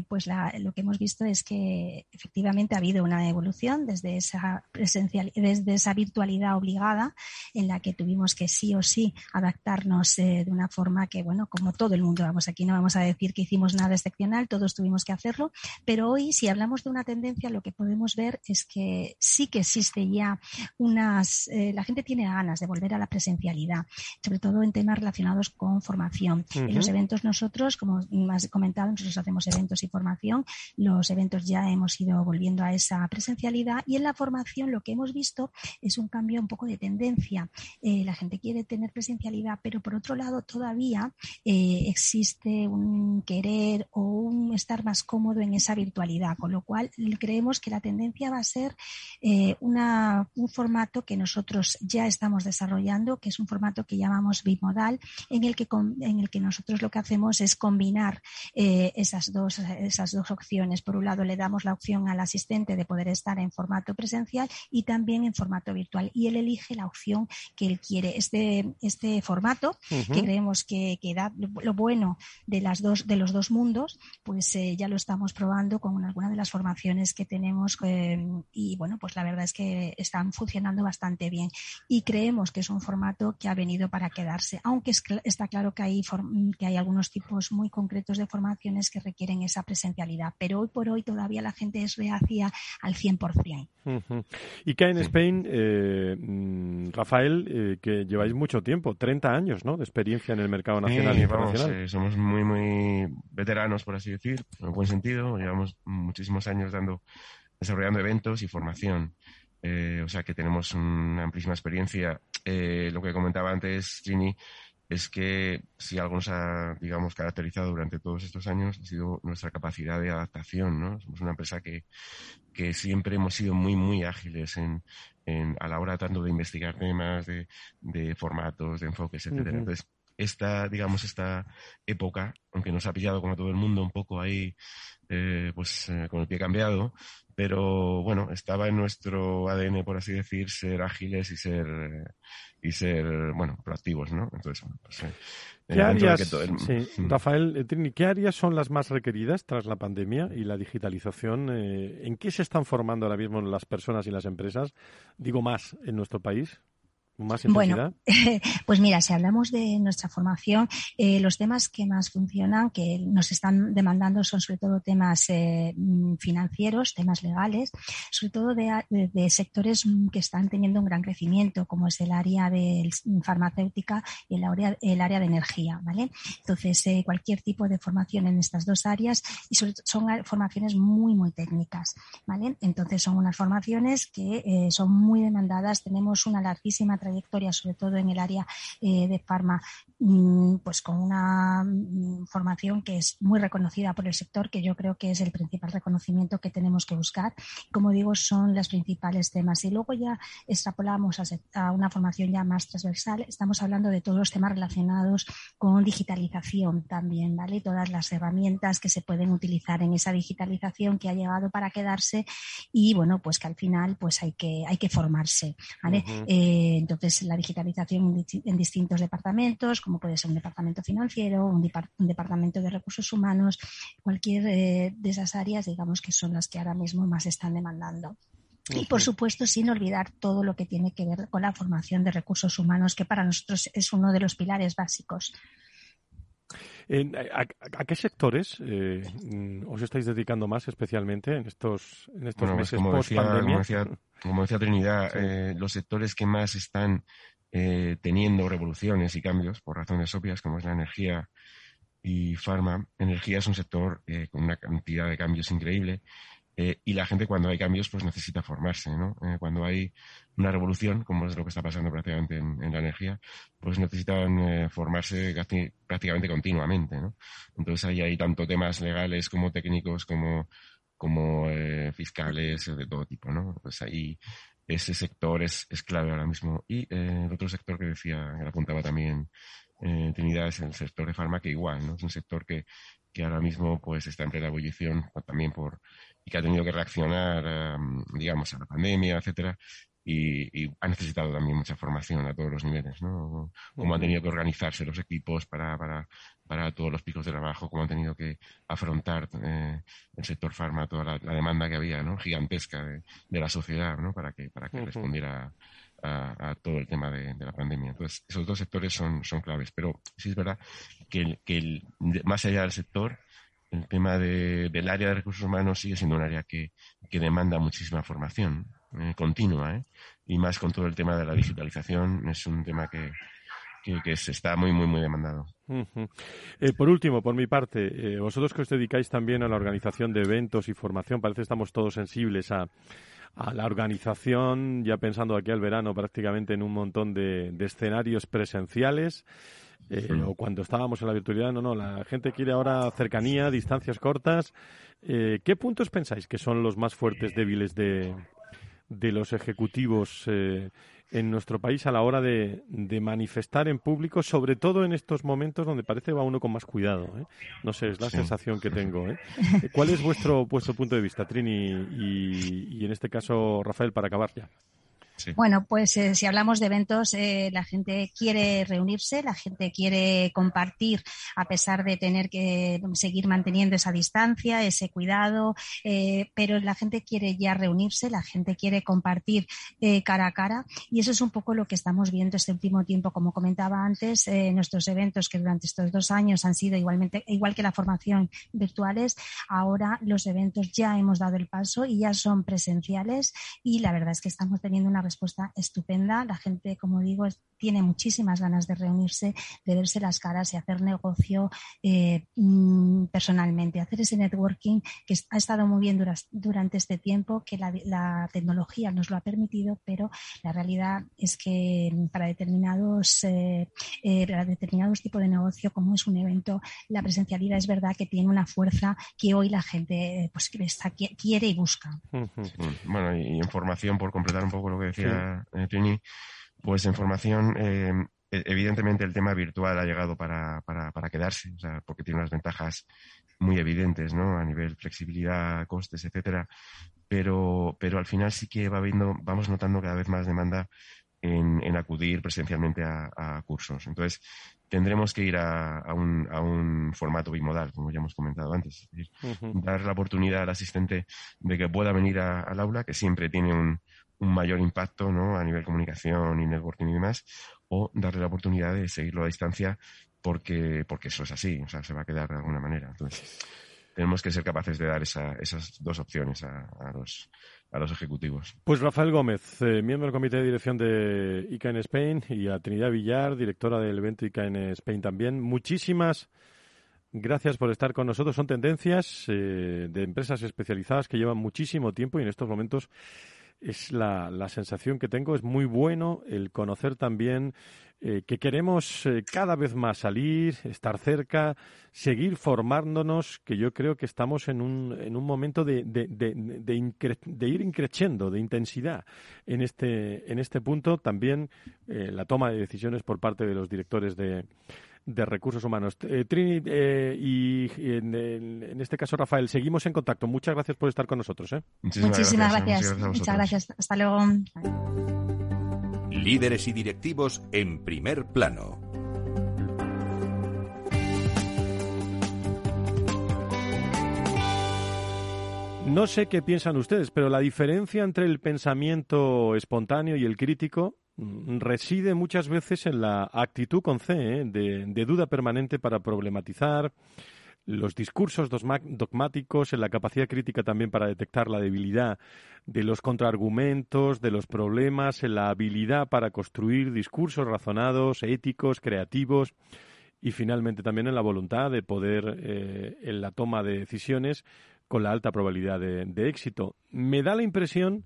[SPEAKER 10] pues lo que hemos visto es que efectivamente ha habido una evolución desde esa presencial, desde esa virtualidad obligada en la que tuvimos que sí o sí adaptarnos eh, de una forma que, bueno, como todo el mundo, vamos, aquí no vamos a decir que hicimos nada excepcional, todos tuvimos que hacerlo, pero hoy si hablamos de una tendencia, lo que podemos ver es que sí que existe ya unas, eh, la gente tiene ganas de volver a la presencialidad, sobre todo en temas relacionados con formación. En los eventos nosotros, como has comentado, nosotros hacemos eventos y formación, los eventos ya hemos ido volviendo a esa presencialidad y en la formación lo que hemos visto es un cambio un poco de tendencia. Eh, la gente quiere tener presencialidad, pero por otro lado todavía eh, existe un querer o un estar más cómodo en esa virtualidad, con lo cual creemos que la tendencia va a ser eh, una, un formato que nosotros ya estamos desarrollando, que es un formato que llamamos bimodal, en el que, en el que nosotros lo que hacemos es combinar eh, esas, dos, esas dos opciones. Por un lado, le damos la opción al asistente de poder estar en formato presencial y también en formato virtual. Y él elige la opción que él quiere. Este, este formato, que creemos que, que, da lo bueno de, las dos, de los dos mundos, pues eh, ya lo estamos probando con algunas de las formaciones que tenemos eh, y bueno, pues la verdad es que están funcionando bastante bien. Y creemos que es un formato que ha venido para quedarse, aunque está claro que hay, que hay algunos tipos muy concretos de formaciones que requieren esa presencialidad, pero hoy por hoy todavía la gente es reacia al 100%.
[SPEAKER 2] Y que en Spain, eh, mm, Rafael, eh, que lleváis mucho tiempo, 30 años ¿no? de experiencia en el mercado nacional y internacional.
[SPEAKER 9] somos muy, muy veteranos, por así decir, en buen sentido, llevamos muchísimos años dando, desarrollando eventos y formación. Eh, o sea que tenemos una amplísima experiencia. Eh, lo que comentaba antes, Trini, es que si algo nos ha, digamos, caracterizado durante todos estos años ha sido nuestra capacidad de adaptación, ¿no? Somos una empresa que, que siempre hemos sido muy, muy ágiles en, en, a la hora tanto de investigar temas, de, de formatos, de enfoques, etcétera. Entonces, esta, digamos, esta época, aunque nos ha pillado como todo el mundo un poco ahí, eh, pues eh, con el pie cambiado, pero bueno, estaba en nuestro ADN, por así decir, ser ágiles y ser, y ser bueno, proactivos, ¿no? Entonces, bueno, pues, eh,
[SPEAKER 2] ¿Qué áreas, sí, mm. Rafael Trini, ¿qué áreas son las más requeridas tras la pandemia y la digitalización? ¿En qué se están formando ahora mismo las personas y las empresas? Digo más en nuestro país.
[SPEAKER 10] Bueno, pues mira, si hablamos de nuestra formación, eh, los temas que más funcionan, que nos están demandando, son sobre todo temas eh, mm, financieros, temas legales, sobre todo de, sectores que están teniendo un gran crecimiento, como es el área de farmacéutica y el área, el área de energía, ¿vale? Entonces, eh, cualquier tipo de formación en estas dos áreas y son formaciones muy, muy técnicas, ¿vale? Entonces, son unas formaciones que son muy demandadas, tenemos una larguísima trayectoria, sobre todo en el área eh, de farma, mm, pues con una mm, formación que es muy reconocida por el sector, que yo creo que es el principal reconocimiento que tenemos que buscar. Como digo, son los principales temas. Y luego ya extrapolamos a, una formación ya más transversal. Estamos hablando de todos los temas relacionados con digitalización también, ¿vale? Todas las herramientas que se pueden utilizar en esa digitalización que ha llegado para quedarse y, bueno, pues que al final pues hay que, hay que formarse, ¿vale? Entonces, la digitalización en distintos departamentos, como puede ser un departamento financiero, un, departamento de recursos humanos, cualquier eh, de esas áreas, digamos que son las que ahora mismo más están demandando. Y por supuesto, sin olvidar todo lo que tiene que ver con la formación de recursos humanos, que para nosotros es uno de los pilares básicos.
[SPEAKER 2] ¿A, qué sectores eh, os estáis dedicando más especialmente en estos, en estos pues meses post pandemia?
[SPEAKER 9] como decía Trinidad, eh, los sectores que más están eh, teniendo revoluciones y cambios por razones obvias, como es la energía y farma. Energía es un sector eh, con una cantidad de cambios increíble. Y la gente cuando hay cambios pues necesita formarse, ¿no? cuando hay una revolución, como es lo que está pasando prácticamente en, la energía, pues necesitan formarse prácticamente continuamente, ¿no? Entonces ahí hay tanto temas legales como técnicos como como eh, fiscales de todo tipo, ¿no? Pues ahí ese sector es, es clave ahora mismo. Y eh, el otro sector que decía, que apuntaba también eh, Trinidad, es el sector de farma, igual, ¿no? Es un sector que, que ahora mismo pues está en plena ebullición, también por, y que ha tenido que reaccionar, digamos, a la pandemia, etcétera, y, ha necesitado también mucha formación a todos los niveles, ¿no? Cómo han tenido que organizarse los equipos para, para, para todos los picos de trabajo, cómo han tenido que afrontar eh, el sector farma, toda la, demanda que había, ¿no? Gigantesca de, la sociedad, ¿no? Para que, para que respondiera a, todo el tema de, la pandemia. Entonces, esos dos sectores son, son claves. Pero sí es verdad que, que más allá del sector, el tema del área de recursos humanos sigue siendo un área que, que demanda muchísima formación eh, continua, ¿eh? y más con todo el tema de la digitalización, es un tema que, que, se está muy, muy, muy demandado.
[SPEAKER 2] Eh, por último, por mi parte, vosotros que os dedicáis también a la organización de eventos y formación, parece que estamos todos sensibles a, a la organización, ya pensando aquí al verano prácticamente en un montón de, escenarios presenciales. Eh, o cuando estábamos en la virtualidad, no, no, la gente quiere ahora cercanía, distancias cortas. Eh, ¿Qué puntos pensáis que son los más fuertes, débiles de, de los ejecutivos eh, en nuestro país a la hora de, manifestar en público, sobre todo en estos momentos donde parece va uno con más cuidado. ¿eh? No sé, es la sensación que tengo. ¿eh? ¿Cuál es vuestro, vuestro punto de vista, Trini? Y, y en este caso, Rafael, para acabar ya.
[SPEAKER 10] Bueno, pues eh, si hablamos de eventos, eh, la gente quiere reunirse, la gente quiere compartir a pesar de tener que seguir manteniendo esa distancia, ese cuidado, eh, pero la gente quiere ya reunirse, la gente quiere compartir cara a cara y eso es un poco lo que estamos viendo este último tiempo. Como comentaba antes, nuestros eventos que durante estos dos años han sido igualmente, igual que la formación virtuales, ahora los eventos ya hemos dado el paso y ya son presenciales y la verdad es que estamos teniendo una respuesta estupenda. La gente, como digo, tiene muchísimas ganas de reunirse, de verse las caras y hacer negocio eh, mm, personalmente, hacer ese networking que ha estado muy bien durante este tiempo, que la, tecnología nos lo ha permitido, pero la realidad es que para determinados, eh, eh, para determinados tipos de negocio, como es un evento, la presencialidad es verdad que tiene una fuerza que hoy la gente pues, quiere y busca.
[SPEAKER 9] Bueno, y información por completar un poco lo que decía eh, Trini, pues en formación, eh, e-, evidentemente el tema virtual ha llegado para, para, quedarse, o sea, porque tiene unas ventajas muy evidentes, ¿no? A nivel flexibilidad, costes, etcétera. Pero, pero al final sí que va viendo, vamos notando cada vez más demanda en, acudir presencialmente a, cursos. Entonces, tendremos que ir a, un, a, un, formato bimodal, como ya hemos comentado antes. Es decir, dar la oportunidad al asistente de que pueda venir al aula, que siempre tiene un, un mayor impacto ¿no? a nivel comunicación y networking y demás, o darle la oportunidad de seguirlo a distancia porque, porque eso es así, o sea, se va a quedar de alguna manera. Entonces, tenemos que ser capaces de dar esas dos opciones a, los, a los ejecutivos.
[SPEAKER 2] Pues Rafael Gómez, eh, miembro del comité de dirección de ICA en Spain, y a Trinidad Villar, directora del evento ICA en Spain también. Muchísimas gracias por estar con nosotros. Son tendencias eh, de empresas especializadas que llevan muchísimo tiempo y en estos momentos es la, la, sensación que tengo. Es muy bueno el conocer también eh, que queremos eh, cada vez más salir, estar cerca, seguir formándonos, que yo creo que estamos en un, en un momento de, de, ir increciendo, de intensidad en este, en este punto. También eh, la toma de decisiones por parte de los directores de de Recursos Humanos. Eh, Trini eh, y, en, este caso Rafael, seguimos en contacto. Muchas gracias por estar con nosotros. ¿eh?
[SPEAKER 10] Muchísimas, gracias. Muchas gracias. Hasta luego.
[SPEAKER 1] Líderes y directivos en primer plano.
[SPEAKER 2] No sé qué piensan ustedes, pero la diferencia entre el pensamiento espontáneo y el crítico reside muchas veces en la actitud con C, ¿eh? de, duda permanente para problematizar, los discursos dogmáticos, en la capacidad crítica también para detectar la debilidad de los contraargumentos, de los problemas, en la habilidad para construir discursos razonados, éticos, creativos y finalmente también en la voluntad de poder, eh, en la toma de decisiones, con la alta probabilidad de éxito. Me da la impresión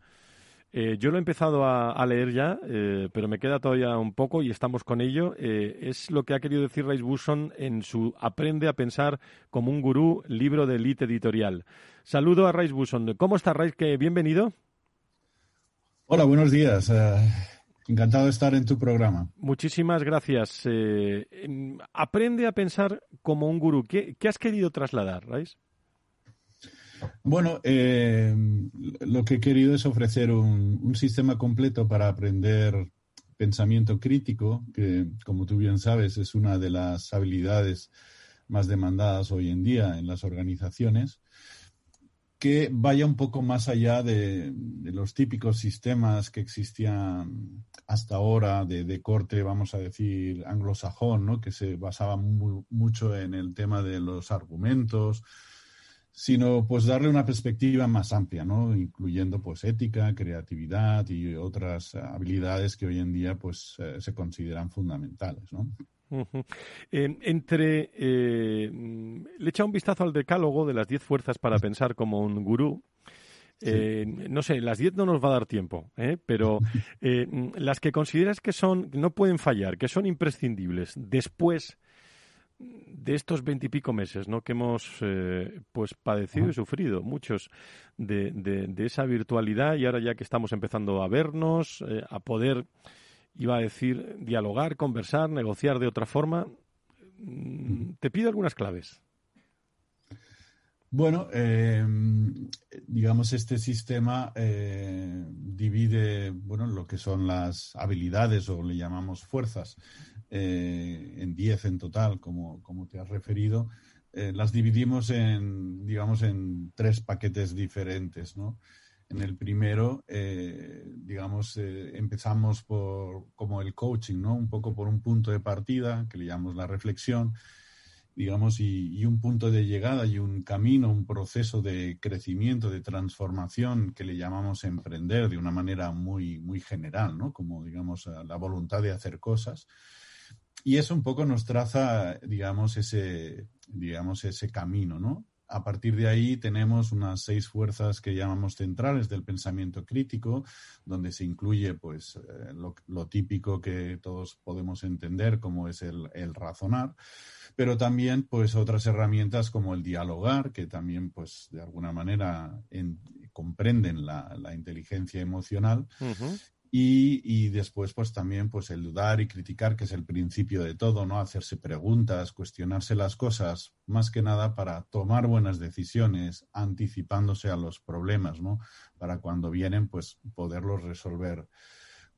[SPEAKER 2] eh, yo lo he empezado a, leer ya, eh, pero me queda todavía un poco y estamos con ello. Eh, es lo que ha querido decir Rice Busson en su Aprende a pensar como un gurú, libro de elite editorial. Saludo a Rice Busson. ¿Cómo está Rice? bienvenido.
[SPEAKER 11] Hola, buenos días. encantado de estar en tu programa.
[SPEAKER 2] Muchísimas gracias. aprende a pensar como un gurú. ¿Qué, qué has querido trasladar, Rice?
[SPEAKER 11] Bueno, eh, lo que he querido es ofrecer un, sistema completo para aprender pensamiento crítico, que como tú bien sabes es una de las habilidades más demandadas hoy en día en las organizaciones, que vaya un poco más allá de, los típicos sistemas que existían hasta ahora de, corte, vamos a decir, anglosajón, ¿no? que se basaban mucho en el tema de los argumentos, sino pues darle una perspectiva más amplia, ¿no? Incluyendo pues ética, creatividad y otras habilidades que hoy en día pues eh, se consideran fundamentales, ¿no?
[SPEAKER 2] entre eh, le echa un vistazo al decálogo de las diez fuerzas para pensar como un gurú Eh, no sé, las 10 no nos va a dar tiempo, ¿eh? pero las que consideras que son, no pueden fallar, que son imprescindibles después de estos veintipico meses ¿no? que hemos pues padecido y sufrido muchos de, de, esa virtualidad y ahora ya que estamos empezando a vernos, a poder, iba a decir, dialogar, conversar, negociar de otra forma, mm, te pido algunas claves.
[SPEAKER 11] Bueno, eh, digamos, este sistema eh, divide, bueno, lo que son las habilidades o le llamamos fuerzas, eh, en 10 en total, como, como te has referido. las dividimos en, digamos, en tres paquetes diferentes, ¿no? En el primero, digamos, empezamos por como el coaching, ¿no? Un poco por un punto de partida, que le llamamos la reflexión digamos, y, un punto de llegada y un camino, un proceso de crecimiento, de transformación que le llamamos emprender de una manera muy, muy general, ¿no? Como, digamos, la voluntad de hacer cosas. Y eso un poco nos traza, digamos, ese, digamos, ese camino, ¿no? A partir de ahí tenemos unas seis fuerzas que llamamos centrales del pensamiento crítico, donde se incluye pues eh, lo, típico que todos podemos entender como es el, el razonar pero también pues otras herramientas como el dialogar, que también pues de alguna manera comprenden la, inteligencia emocional. Y, y, después, pues también, pues el dudar y criticar, que es el principio de todo, ¿no? Hacerse preguntas, cuestionarse las cosas, más que nada para tomar buenas decisiones, anticipándose a los problemas, ¿no? Para cuando vienen, pues poderlos resolver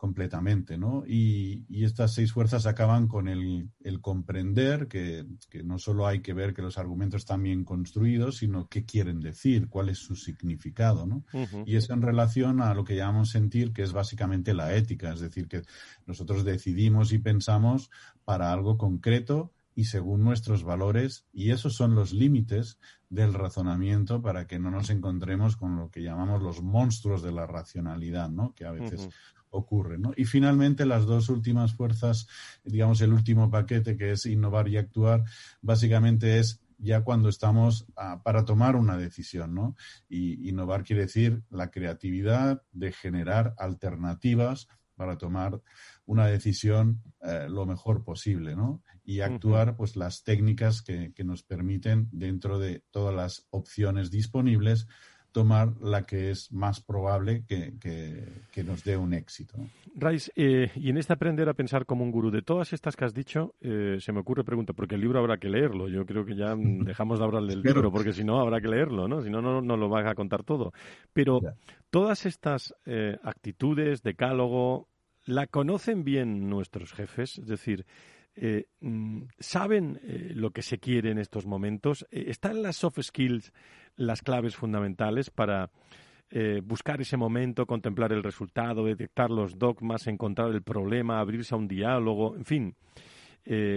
[SPEAKER 11] completamente, ¿no? Y, estas seis fuerzas acaban con el, comprender que, no solo hay que ver que los argumentos están bien construidos, sino qué quieren decir, cuál es su significado, ¿no? Y eso en relación a lo que llamamos sentir, que es básicamente la ética, es decir, que nosotros decidimos y pensamos para algo concreto y según nuestros valores, y esos son los límites del razonamiento para que no nos encontremos con lo que llamamos los monstruos de la racionalidad, ¿no? Que a veces ocurre. ¿no? Y finalmente las dos últimas fuerzas, digamos el último paquete que es innovar y actuar, básicamente es ya cuando estamos para tomar una decisión, ¿no? Y innovar quiere decir la creatividad de generar alternativas para tomar una decisión eh, lo mejor posible, ¿no? Y actuar, pues, las técnicas que, que, nos permiten, dentro de todas las opciones disponibles, tomar la que es más probable que, que, nos dé un éxito.
[SPEAKER 2] Rais, eh, y en este aprender a pensar como un gurú, de todas estas que has dicho, eh, se me ocurre pregunta, porque el libro habrá que leerlo. Yo creo que ya dejamos de hablar del libro, porque si no, habrá que leerlo, ¿no? Si no, no, no lo vas a contar todo. Pero todas estas eh, actitudes, decálogo, ¿la conocen bien nuestros jefes? Es decir, eh, mm, saben eh, lo que se quiere en estos momentos. Eh, ¿Están las soft skills las claves fundamentales para buscar ese momento, contemplar el resultado, detectar los dogmas, encontrar el problema, abrirse a un diálogo, en fin?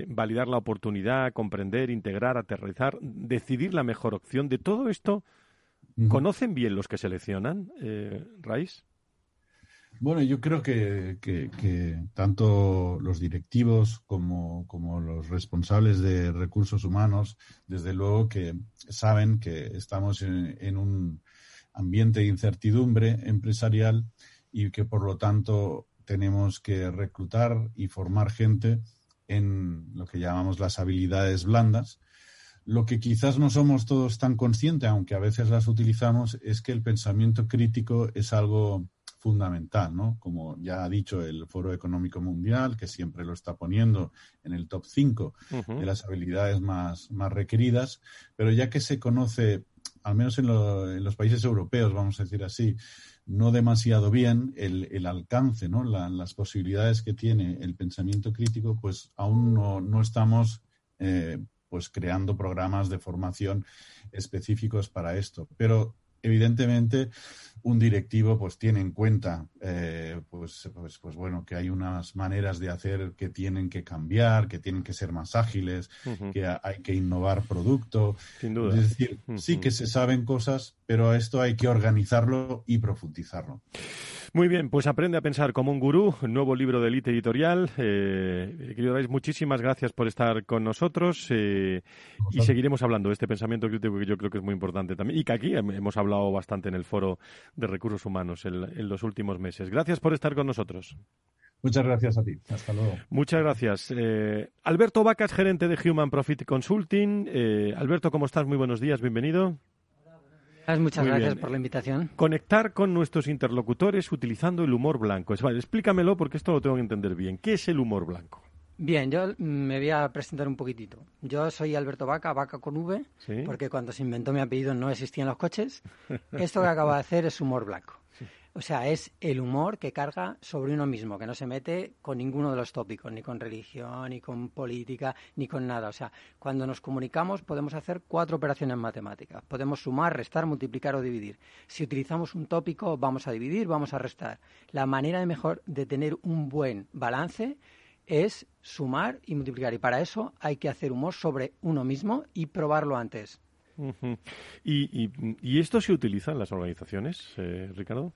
[SPEAKER 2] validar la oportunidad, comprender, integrar, aterrizar, decidir la mejor opción. De todo esto, ¿conocen bien los que seleccionan, eh, Raiz?
[SPEAKER 11] Bueno, yo creo que, tanto los directivos como, los responsables de recursos humanos, desde luego que saben que estamos en, un ambiente de incertidumbre empresarial y que por lo tanto tenemos que reclutar y formar gente en lo que llamamos las habilidades blandas. Lo que quizás no somos todos tan conscientes, aunque a veces las utilizamos, es que el pensamiento crítico es algo fundamental, ¿no? Como ya ha dicho el Foro Económico Mundial, que siempre lo está poniendo en el top 5 de las habilidades más, más requeridas, pero ya que se conoce, al menos en, los países europeos, vamos a decir así, no demasiado bien el, alcance, ¿no? las posibilidades que tiene el pensamiento crítico, pues aún no, estamos eh, pues creando programas de formación específicos para esto. Pero evidentemente un directivo pues tiene en cuenta eh, pues, pues, pues, bueno que hay unas maneras de hacer que tienen que cambiar que tienen que ser más ágiles que hay que innovar producto.
[SPEAKER 2] Sin duda.
[SPEAKER 11] es decir sí que se saben cosas pero esto hay que organizarlo y profundizarlo.
[SPEAKER 2] Muy bien, pues aprende a pensar como un gurú, nuevo libro de Elite Editorial. Eh, querido Rais, muchísimas gracias por estar con nosotros eh, y seguiremos hablando de este pensamiento crítico que yo creo que es muy importante también y que aquí hemos hablado bastante en el foro de recursos humanos en, los últimos meses. Gracias por estar con nosotros.
[SPEAKER 11] Muchas gracias a ti. Hasta luego.
[SPEAKER 2] Muchas gracias. Eh, Alberto Vacas, gerente de Human Profit Consulting. Eh, Alberto, ¿cómo estás? Muy buenos días. Bienvenido.
[SPEAKER 12] Muchas gracias por la invitación.
[SPEAKER 2] Conectar con nuestros interlocutores utilizando el humor blanco. Vale, explícamelo porque esto lo tengo que entender bien. ¿Qué es el humor blanco?
[SPEAKER 12] Bien, yo me voy a presentar un poquitito. Yo soy Alberto Vaca, Vaca con V, porque cuando se inventó mi apellido no existían los coches. Esto que acabo de hacer es humor blanco. O sea, es el humor que carga sobre uno mismo, que no se mete con ninguno de los tópicos, ni con religión, ni con política, ni con nada. O sea, cuando nos comunicamos podemos hacer cuatro operaciones matemáticas. Podemos sumar, restar, multiplicar o dividir. Si utilizamos un tópico, vamos a dividir, vamos a restar. La manera de mejor de tener un buen balance es sumar y multiplicar. Y para eso hay que hacer humor sobre uno mismo y probarlo antes.
[SPEAKER 2] ¿Y, esto se utiliza en las organizaciones, eh, Ricardo?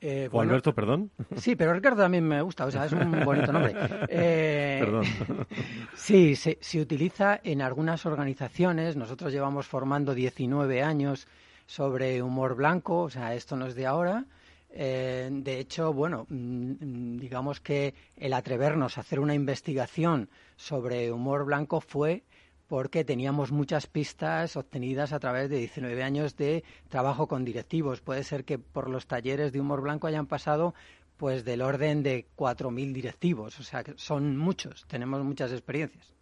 [SPEAKER 2] Eh, o Alberto, perdón.
[SPEAKER 12] Sí, pero Ricardo también me gusta, o sea, es un bonito nombre.
[SPEAKER 2] Eh, perdón.
[SPEAKER 12] Sí, se, utiliza en algunas organizaciones. Nosotros llevamos formando 19 años sobre humor blanco, o sea, esto no es de ahora. Eh, de hecho, bueno, mm, digamos que el atrevernos a hacer una investigación sobre humor blanco fue porque teníamos muchas pistas obtenidas a través de 19 años de trabajo con directivos. Puede ser que por los talleres de humor blanco hayan pasado pues del orden de 4.000 directivos, o sea, que son muchos, tenemos muchas experiencias.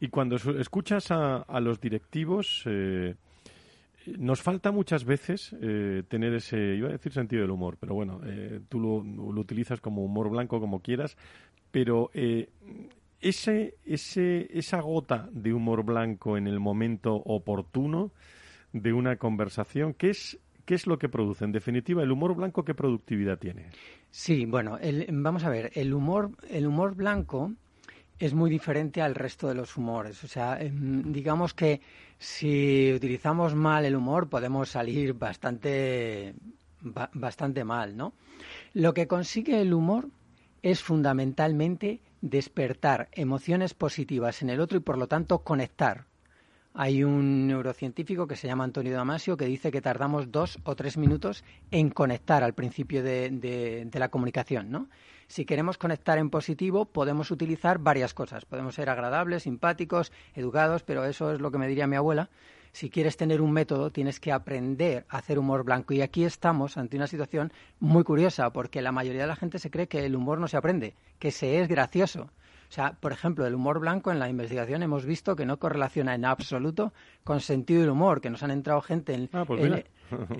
[SPEAKER 2] Y cuando escuchas a, los directivos, eh, nos falta muchas veces eh, tener ese, iba a decir sentido del humor, pero bueno, eh, tú lo, lo, utilizas como humor blanco, como quieras, pero ese, ese, esa gota de humor blanco en el momento oportuno de una conversación, ¿qué es, qué es lo que produce? En definitiva, el humor blanco, ¿qué productividad tiene?
[SPEAKER 12] Sí, bueno, vamos a ver, el humor, el humor blanco es muy diferente al resto de los humores. O sea, em, digamos que si utilizamos mal el humor podemos salir bastante, bastante mal, ¿no? Lo que consigue el humor es fundamentalmente despertar emociones positivas en el otro y por lo tanto conectar. Hay un neurocientífico que se llama Antonio Damasio que dice que tardamos dos o tres minutos en conectar al principio de, la comunicación, ¿no? Si queremos conectar en positivo, podemos utilizar varias cosas. Podemos ser agradables, simpáticos, educados, pero eso es lo que me diría mi abuela, si quieres tener un método, tienes que aprender a hacer humor blanco. Y aquí estamos ante una situación muy curiosa, porque la mayoría de la gente se cree que el humor no se aprende, que se es gracioso. O sea, por ejemplo, el humor blanco en la investigación hemos visto que no correlaciona en absoluto con sentido del humor, que nos han entrado gente en...
[SPEAKER 2] Ah, pues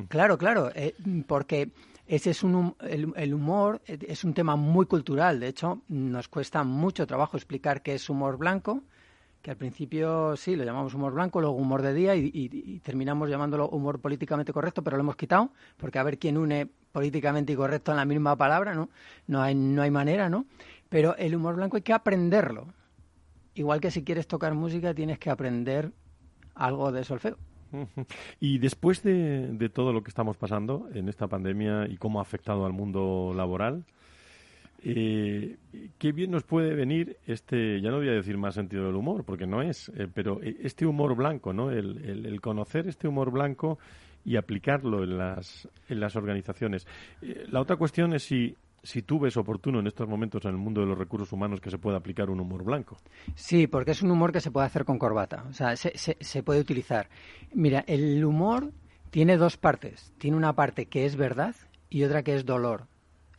[SPEAKER 12] claro, claro, eh, porque ese es un, el, humor es un tema muy cultural. De hecho, nos cuesta mucho trabajo explicar qué es humor blanco que al principio sí, lo llamamos humor blanco, luego humor de día y, terminamos llamándolo humor políticamente correcto, pero lo hemos quitado, porque a ver quién une políticamente y correcto en la misma palabra, ¿no? No hay, no hay manera, ¿no? Pero el humor blanco hay que aprenderlo. Igual que si quieres tocar música tienes que aprender algo de solfeo.
[SPEAKER 2] Y después de, de todo lo que estamos pasando en esta pandemia y cómo ha afectado al mundo laboral, eh, qué bien nos puede venir este, ya no voy a decir más sentido del humor, porque no es, eh, pero este humor blanco, ¿no? El, conocer este humor blanco y aplicarlo en las, en las organizaciones. Eh, la otra cuestión es si, si tú ves oportuno en estos momentos en el mundo de los recursos humanos que se pueda aplicar un humor blanco.
[SPEAKER 12] Sí, porque es un humor que se puede hacer con corbata, o sea, se, se, se puede utilizar. Mira, el humor tiene dos partes. Tiene una parte que es verdad y otra que es dolor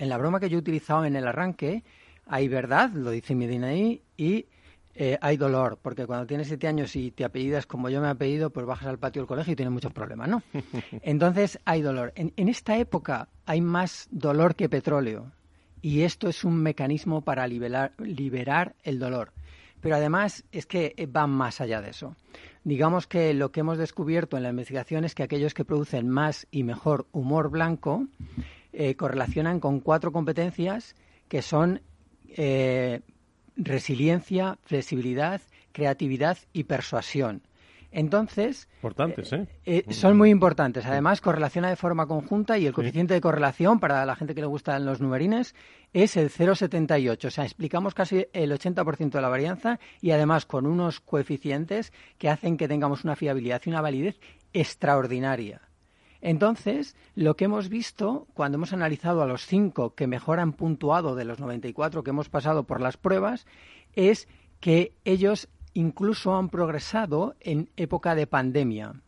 [SPEAKER 12] en la broma que yo he utilizado en el arranque hay verdad, lo dice mi DNI, y eh, hay dolor, porque cuando tienes siete años y te apellidas como yo me he apellido, pues bajas al patio del colegio y tienes muchos problemas, ¿no? Entonces hay dolor. En, esta época hay más dolor que petróleo, y esto es un mecanismo para liberar, liberar el dolor. Pero además es que va más allá de eso. Digamos que lo que hemos descubierto en la investigación es que aquellos que producen más y mejor humor blanco eh, correlacionan con cuatro competencias que son eh, resiliencia, flexibilidad, creatividad y persuasión. Entonces,
[SPEAKER 2] importantes, ¿eh?
[SPEAKER 12] ¿eh? son muy importantes. Además, correlaciona de forma conjunta y el coeficiente de correlación, para la gente que le gustan los numerines, es el 0,78. O sea, explicamos casi el 80% de la varianza y además con unos coeficientes que hacen que tengamos una fiabilidad y una validez extraordinaria. Entonces, lo que hemos visto cuando hemos analizado a los cinco que mejor han puntuado de los 94 que hemos pasado por las pruebas es que ellos incluso han progresado en época de pandemia,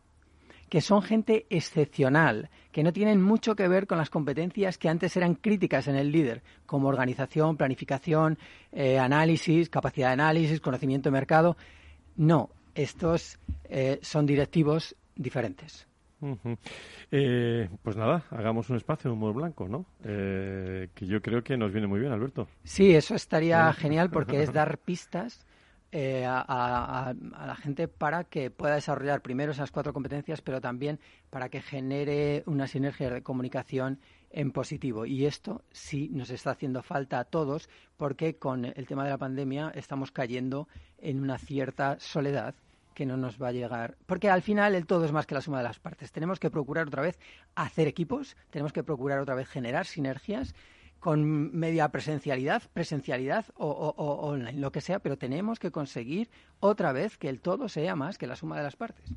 [SPEAKER 12] que son gente excepcional, que no tienen mucho que ver con las competencias que antes eran críticas en el líder, como organización, planificación, eh, análisis, capacidad de análisis, conocimiento de mercado. No, estos eh, son directivos diferentes.
[SPEAKER 2] Eh, pues nada, hagamos un espacio de humor blanco, ¿no? que yo creo que nos viene muy bien, Alberto.
[SPEAKER 12] Sí, eso estaría genial porque es dar pistas eh, a, la gente para que pueda desarrollar primero esas cuatro competencias, pero también para que genere una sinergia de comunicación en positivo. Y esto sí nos está haciendo falta a todos porque con el tema de la pandemia estamos cayendo en una cierta soledad que no nos va a llegar. Porque al final el todo es más que la suma de las partes. Tenemos que procurar otra vez hacer equipos, tenemos que procurar otra vez generar sinergias con media presencialidad, presencialidad o, online, lo que sea, pero tenemos que conseguir otra vez que el todo sea más que la suma de las partes.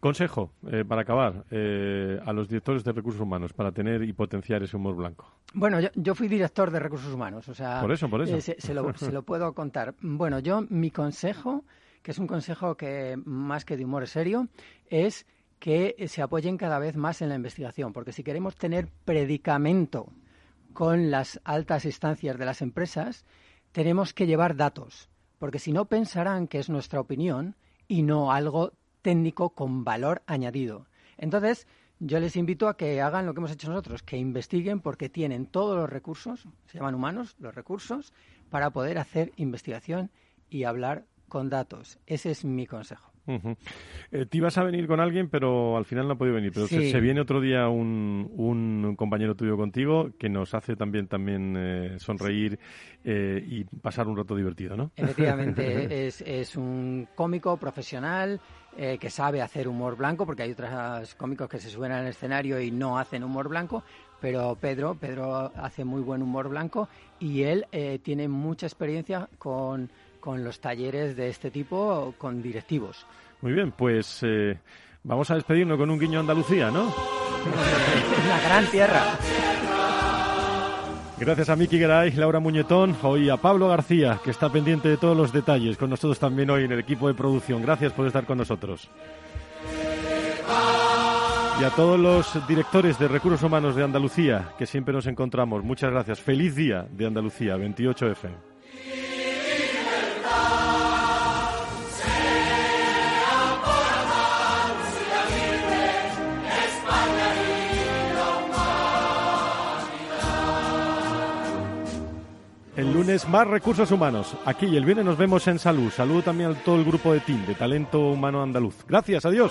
[SPEAKER 2] Consejo, eh, para acabar, eh, a los directores de recursos humanos para tener y potenciar ese humor blanco.
[SPEAKER 12] Bueno, yo, fui director de recursos humanos, o sea...
[SPEAKER 2] Por eso, por eso.
[SPEAKER 12] Eh, se, lo, se lo puedo contar. Bueno, yo, mi consejo, que es un consejo que más que de humor serio, es que se apoyen cada vez más en la investigación, porque si queremos tener predicamento con las altas instancias de las empresas, tenemos que llevar datos, porque si no pensarán que es nuestra opinión y no algo técnico con valor añadido. Entonces, yo les invito a que hagan lo que hemos hecho nosotros, que investiguen porque tienen todos los recursos, se llaman humanos, los recursos, para poder hacer investigación y hablar con datos. Ese es mi consejo.
[SPEAKER 2] Eh, te ibas a venir con alguien, pero al final no ha podido venir. Pero se, viene otro día un, un, compañero tuyo contigo que nos hace también, también eh, sonreír eh, y pasar un rato divertido, ¿no?
[SPEAKER 12] Efectivamente, es, es un cómico profesional que sabe hacer humor blanco, porque hay otros cómicos que se suben al escenario y no hacen humor blanco, pero Pedro, Pedro hace muy buen humor blanco y él tiene mucha experiencia con con los talleres de este tipo con directivos.
[SPEAKER 2] Muy bien, pues eh, vamos a despedirnos con un guiño a Andalucía, ¿no?
[SPEAKER 12] Una gran tierra.
[SPEAKER 2] Gracias a Miki Garay, Laura Muñetón, hoy a Pablo García, que está pendiente de todos los detalles, con nosotros también hoy en el equipo de producción. Gracias por estar con nosotros. Y a todos los directores de recursos humanos de Andalucía, que siempre nos encontramos, muchas gracias. Feliz día de Andalucía, 28F. El lunes más recursos humanos. Aquí y el viernes nos vemos en Salud. Saludo también a todo el grupo de TIM, de Talento Humano Andaluz. Gracias, adiós.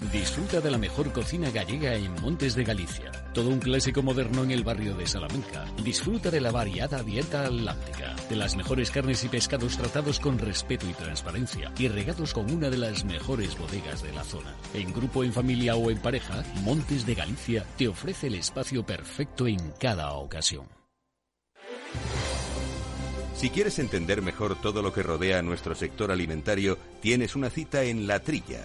[SPEAKER 13] Disfruta de la mejor cocina gallega en Montes de Galicia. Todo un clásico moderno en el barrio de Salamanca. Disfruta de la variada dieta atlántica, de las mejores carnes y pescados tratados con respeto y transparencia y regados con una de las mejores bodegas de la zona. En grupo, en familia o en pareja, Montes de Galicia te ofrece el espacio perfecto en cada ocasión.
[SPEAKER 1] Si quieres entender mejor todo lo que rodea a nuestro sector alimentario, tienes una cita en La Trilla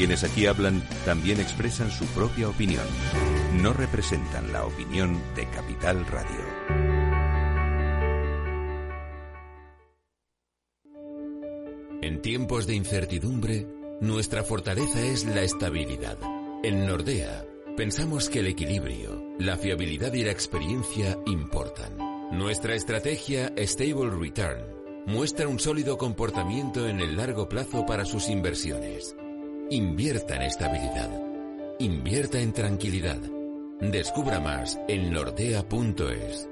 [SPEAKER 1] Quienes aquí hablan también expresan su propia opinión. No representan la opinión de Capital Radio.
[SPEAKER 14] En tiempos de incertidumbre, nuestra fortaleza es la estabilidad. En Nordea, pensamos que el equilibrio, la fiabilidad y la experiencia importan. Nuestra estrategia Stable Return muestra un sólido comportamiento en el largo plazo para sus inversiones. Invierta en estabilidad. Invierta en tranquilidad. Descubra más en nordea.es.